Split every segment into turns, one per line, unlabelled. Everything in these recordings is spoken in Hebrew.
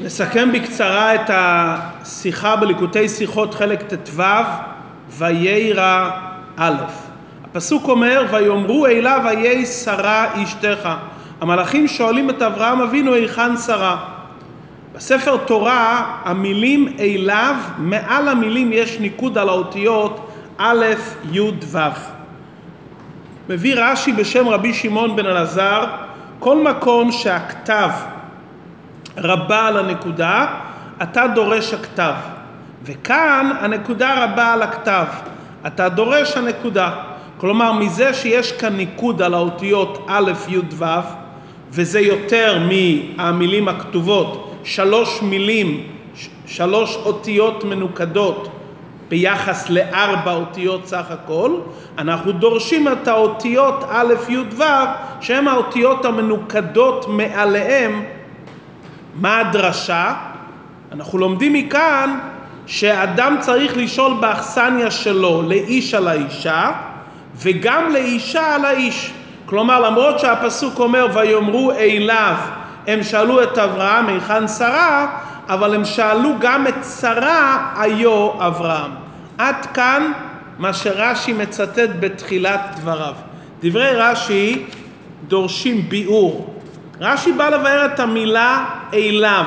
נסכם בקצרה את השיחה בליקוטי שיחות חלק ט"ו, ויירא א'. הפסוק אומר, ויאמרו אליו ויהי שרה אשתך. המלאכים שואלים את אברהם אבינו היכן שרה. בספר תורה המילים אליו, מעל המילים יש ניקוד על האותיות א', י', ו'. מביא רש"י בשם רבי שמעון בן אלעזר, כל מקום שהכתב רבה על הנקודה, אתה דורש הכתב. וכאן הנקודה רבה על הכתב, אתה דורש הנקודה. כלומר, מזה שיש כאן ניקוד על האותיות א', י', ו', וזה יותר מהמילים הכתובות, שלוש מילים, שלוש אותיות מנוקדות ביחס לארבע אותיות סך הכל, אנחנו דורשים את האותיות א', י', ו', שהן האותיות המנוקדות מעליהם מה הדרשה? אנחנו לומדים מכאן שאדם צריך לשאול באכסניה שלו לאיש על האישה וגם לאישה על האיש. כלומר למרות שהפסוק אומר ויאמרו אליו הם שאלו את אברהם היכן שרה אבל הם שאלו גם את שרה היו אברהם. עד כאן מה שרש"י מצטט בתחילת דבריו. דברי רש"י דורשים ביאור רש"י בא לבאר את המילה אליו.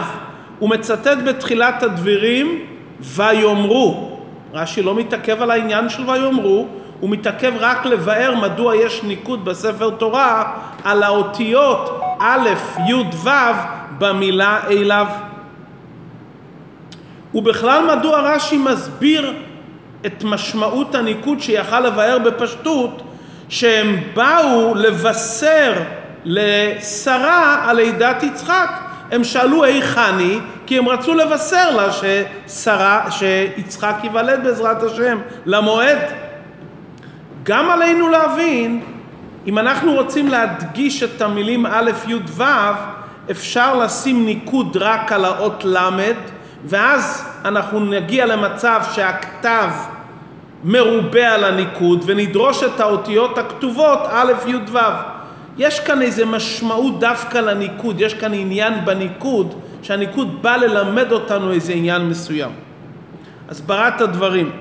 הוא מצטט בתחילת הדברים ויאמרו. רש"י לא מתעכב על העניין של ויאמרו, הוא מתעכב רק לבאר מדוע יש ניקוד בספר תורה על האותיות א', י', ו' במילה אליו. ובכלל מדוע רש"י מסביר את משמעות הניקוד שיכל לבאר בפשטות שהם באו לבשר לשרה על לידת יצחק. הם שאלו היכן היא, כי הם רצו לבשר לה ששרה, שיצחק ייוולד בעזרת השם למועד. גם עלינו להבין, אם אנחנו רוצים להדגיש את המילים א', י', ו', אפשר לשים ניקוד רק על האות ל', ואז אנחנו נגיע למצב שהכתב מרובה על הניקוד, ונדרוש את האותיות הכתובות א', י', ו'. יש כאן איזה משמעות דווקא לניקוד, יש כאן עניין בניקוד, שהניקוד בא ללמד אותנו איזה עניין מסוים. הסברת הדברים.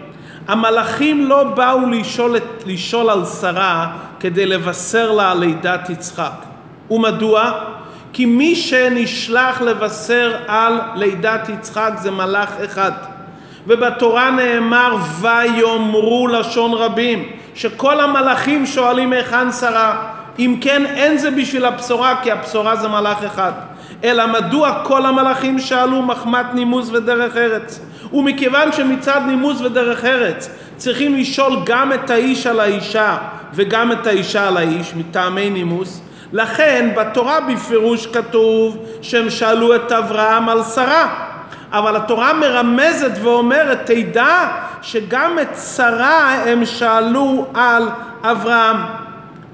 המלאכים לא באו לשאול, את, לשאול על שרה כדי לבשר לה על לידת יצחק. ומדוע? כי מי שנשלח לבשר על לידת יצחק זה מלאך אחד. ובתורה נאמר ויאמרו לשון רבים, שכל המלאכים שואלים היכן שרה. אם כן אין זה בשביל הבשורה כי הבשורה זה מלאך אחד. אלא מדוע כל המלאכים שאלו מחמת נימוס ודרך ארץ? ומכיוון שמצד נימוס ודרך ארץ צריכים לשאול גם את האיש על האישה וגם את האישה על האיש מטעמי נימוס לכן בתורה בפירוש כתוב שהם שאלו את אברהם על שרה. אבל התורה מרמזת ואומרת תדע שגם את שרה הם שאלו על אברהם.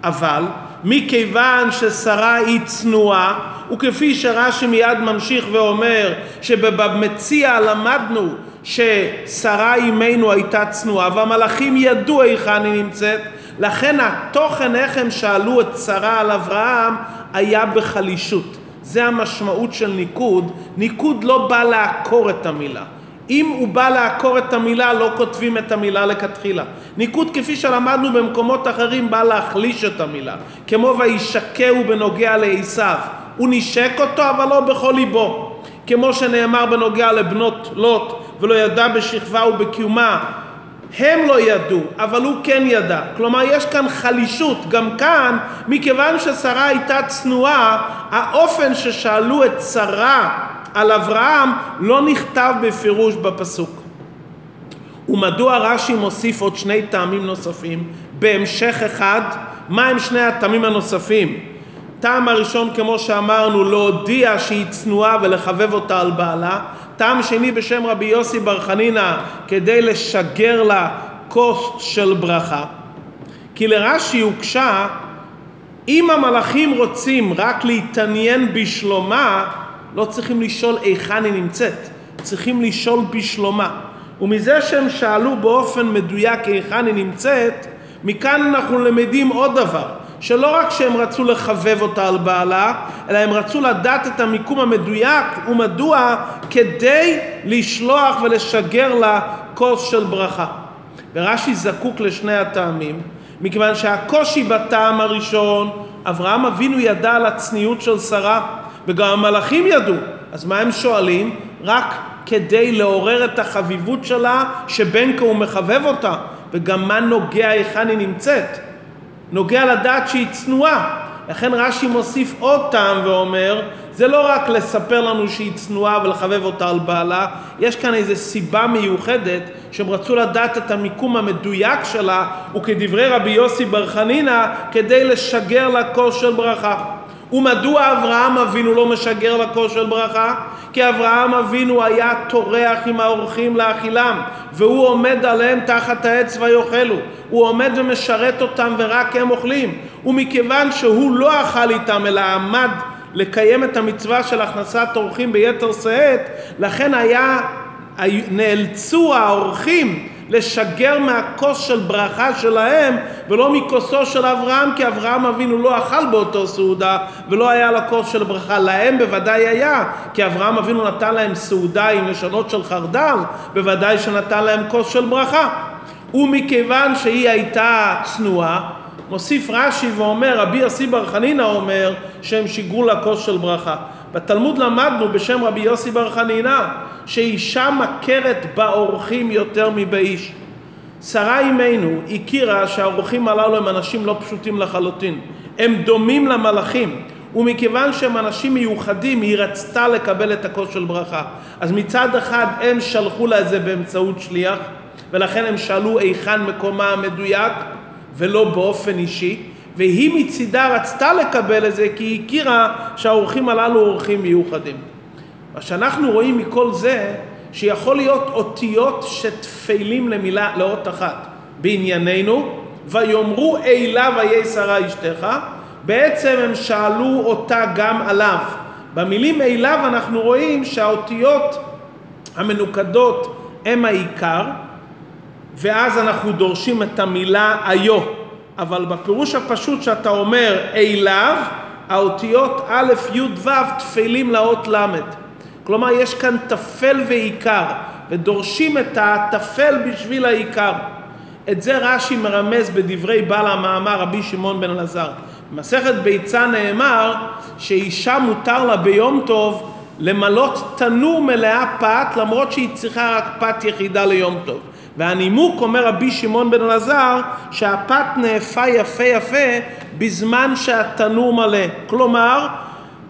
אבל מכיוון ששרה היא צנועה, וכפי שרש"י מיד ממשיך ואומר שבמציע למדנו ששרה אימנו הייתה צנועה והמלאכים ידעו היכן היא נמצאת, לכן התוכן איך הם שאלו את שרה על אברהם היה בחלישות. זה המשמעות של ניקוד, ניקוד לא בא לעקור את המילה. אם הוא בא לעקור את המילה, לא כותבים את המילה לכתחילה. ניקוד כפי שלמדנו במקומות אחרים בא להחליש את המילה. כמו וישקהו בנוגע לעשיו. הוא נשק אותו אבל לא בכל ליבו. כמו שנאמר בנוגע לבנות לוט ולא ידע בשכבה ובקיומה. הם לא ידעו, אבל הוא כן ידע. כלומר, יש כאן חלישות. גם כאן, מכיוון ששרה הייתה צנועה, האופן ששאלו את שרה על אברהם לא נכתב בפירוש בפסוק. ומדוע רש"י מוסיף עוד שני טעמים נוספים בהמשך אחד? מה הם שני הטעמים הנוספים? טעם הראשון כמו שאמרנו להודיע שהיא צנועה ולחבב אותה על בעלה טעם שני בשם רבי יוסי בר חנינא כדי לשגר לה כוס של ברכה כי לרש"י הוגשה אם המלאכים רוצים רק להתעניין בשלומה לא צריכים לשאול היכן היא נמצאת, צריכים לשאול בשלומה. ומזה שהם שאלו באופן מדויק היכן היא נמצאת, מכאן אנחנו למדים עוד דבר, שלא רק שהם רצו לחבב אותה על בעלה, אלא הם רצו לדעת את המיקום המדויק ומדוע כדי לשלוח ולשגר לה כוס של ברכה. ורש"י זקוק לשני הטעמים, מכיוון שהקושי בטעם הראשון, אברהם אבינו ידע על הצניעות של שרה, וגם המלאכים ידעו. אז מה הם שואלים? רק כדי לעורר את החביבות שלה, שבן כה הוא מחבב אותה. וגם מה נוגע היכן היא נמצאת. נוגע לדעת שהיא צנועה. לכן רש"י מוסיף עוד טעם ואומר, זה לא רק לספר לנו שהיא צנועה ולחבב אותה על בעלה, יש כאן איזו סיבה מיוחדת שהם רצו לדעת את המיקום המדויק שלה, וכדברי רבי יוסי בר חנינא, כדי לשגר לה כוס של ברכה. ומדוע אברהם אבינו לא משגר כוס של ברכה? כי אברהם אבינו היה טורח עם האורחים לאכילם, והוא עומד עליהם תחת העץ ויאכלו. הוא עומד ומשרת אותם ורק הם אוכלים. ומכיוון שהוא לא אכל איתם אלא עמד לקיים את המצווה של הכנסת אורחים ביתר שאת, לכן היה, נאלצו האורחים לשגר מהכוס של ברכה שלהם ולא מכוסו של אברהם כי אברהם אבינו לא אכל באותו סעודה ולא היה לו כוס של ברכה. להם בוודאי היה כי אברהם אבינו נתן להם סעודה עם לשונות של חרדל בוודאי שנתן להם כוס של ברכה. ומכיוון שהיא הייתה צנועה מוסיף רש"י ואומר רבי יוסי בר חנינא אומר שהם שיגרו לה כוס של ברכה בתלמוד למדנו בשם רבי יוסי בר חנינא שאישה מכרת באורחים יותר מבאיש. שרה אימנו הכירה שהאורחים הללו הם אנשים לא פשוטים לחלוטין. הם דומים למלאכים. ומכיוון שהם אנשים מיוחדים, היא רצתה לקבל את הכוס של ברכה. אז מצד אחד הם שלחו לה את זה באמצעות שליח, ולכן הם שאלו היכן מקומה המדויק, ולא באופן אישי. והיא מצידה רצתה לקבל את זה כי היא הכירה שהאורחים הללו אורחים מיוחדים. מה שאנחנו רואים מכל זה, שיכול להיות אותיות שתפלים למילה, לאות אחת. בענייננו, ויאמרו אלה ויהי שרה אשתך, בעצם הם שאלו אותה גם עליו. במילים אליו אנחנו רואים שהאותיות המנוקדות הם העיקר, ואז אנחנו דורשים את המילה היו. אבל בפירוש הפשוט שאתה אומר אליו, האותיות א', י', ו' תפלים לאות ל'. כלומר, יש כאן טפל ועיקר, ודורשים את הטפל בשביל העיקר. את זה רש"י מרמז בדברי בעל המאמר רבי שמעון בן אלעזר. במסכת ביצה נאמר שאישה מותר לה ביום טוב למלות תנור מלאה פת למרות שהיא צריכה רק פת יחידה ליום טוב. והנימוק אומר רבי שמעון בן אלעזר שהפת נאפה יפה יפה בזמן שהתנור מלא. כלומר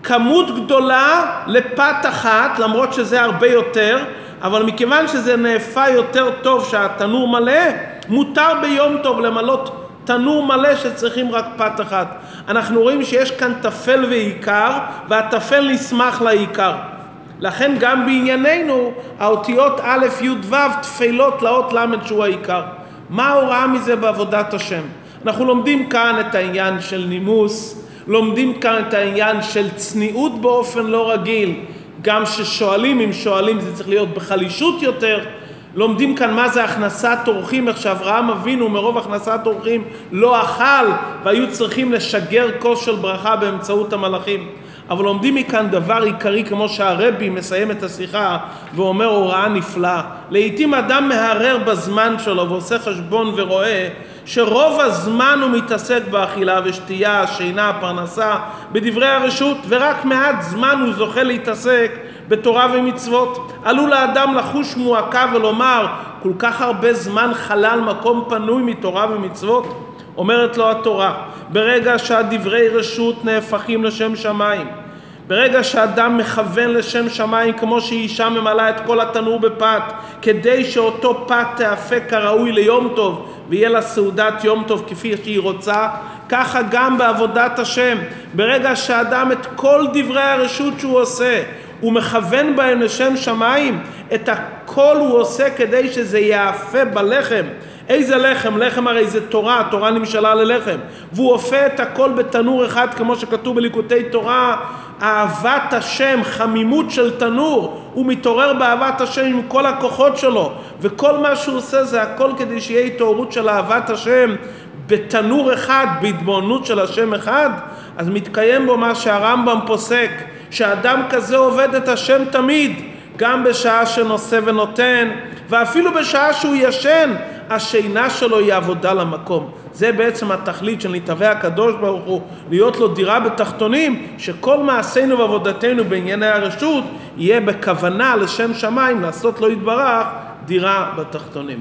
כמות גדולה לפת אחת, למרות שזה הרבה יותר, אבל מכיוון שזה נאפה יותר טוב שהתנור מלא, מותר ביום טוב למלות תנור מלא שצריכים רק פת אחת. אנחנו רואים שיש כאן טפל ועיקר, והטפל נסמך לעיקר. לכן גם בענייננו האותיות א', י', ו' תפלות לאות ל' שהוא העיקר. מה ההוראה מזה בעבודת השם? אנחנו לומדים כאן את העניין של נימוס, לומדים כאן את העניין של צניעות באופן לא רגיל, גם ששואלים, אם שואלים זה צריך להיות בחלישות יותר, לומדים כאן מה זה הכנסת אורחים, איך שאברהם אבינו מרוב הכנסת אורחים לא אכל והיו צריכים לשגר כוס של ברכה באמצעות המלאכים. אבל לומדים מכאן דבר עיקרי כמו שהרבי מסיים את השיחה ואומר הוראה נפלאה. לעיתים אדם מהרהר בזמן שלו ועושה חשבון ורואה שרוב הזמן הוא מתעסק באכילה ושתייה, שינה, פרנסה, בדברי הרשות, ורק מעט זמן הוא זוכה להתעסק בתורה ומצוות. עלול האדם לחוש מועקה ולומר, כל כך הרבה זמן חלל מקום פנוי מתורה ומצוות? אומרת לו התורה, ברגע שהדברי רשות נהפכים לשם שמיים, ברגע שאדם מכוון לשם שמיים כמו שאישה ממלאה את כל התנור בפת כדי שאותו פת תאפה כראוי ליום טוב ויהיה לה סעודת יום טוב כפי שהיא רוצה ככה גם בעבודת השם ברגע שאדם את כל דברי הרשות שהוא עושה הוא מכוון בהם לשם שמיים את הכל הוא עושה כדי שזה יאפה בלחם איזה לחם? לחם הרי זה תורה, תורה נמשלה ללחם. והוא אופה את הכל בתנור אחד כמו שכתוב בליקוטי תורה, אהבת השם, חמימות של תנור, הוא מתעורר באהבת השם עם כל הכוחות שלו, וכל מה שהוא עושה זה הכל כדי שיהיה התעוררות של אהבת השם בתנור אחד, בהתבוננות של השם אחד, אז מתקיים בו מה שהרמב"ם פוסק, שאדם כזה עובד את השם תמיד, גם בשעה שנושא ונותן, ואפילו בשעה שהוא ישן, השינה שלו היא עבודה למקום. זה בעצם התכלית של נתהווה הקדוש ברוך הוא, להיות לו דירה בתחתונים, שכל מעשינו ועבודתנו בענייני הרשות יהיה בכוונה לשם שמיים לעשות לו יתברך דירה בתחתונים.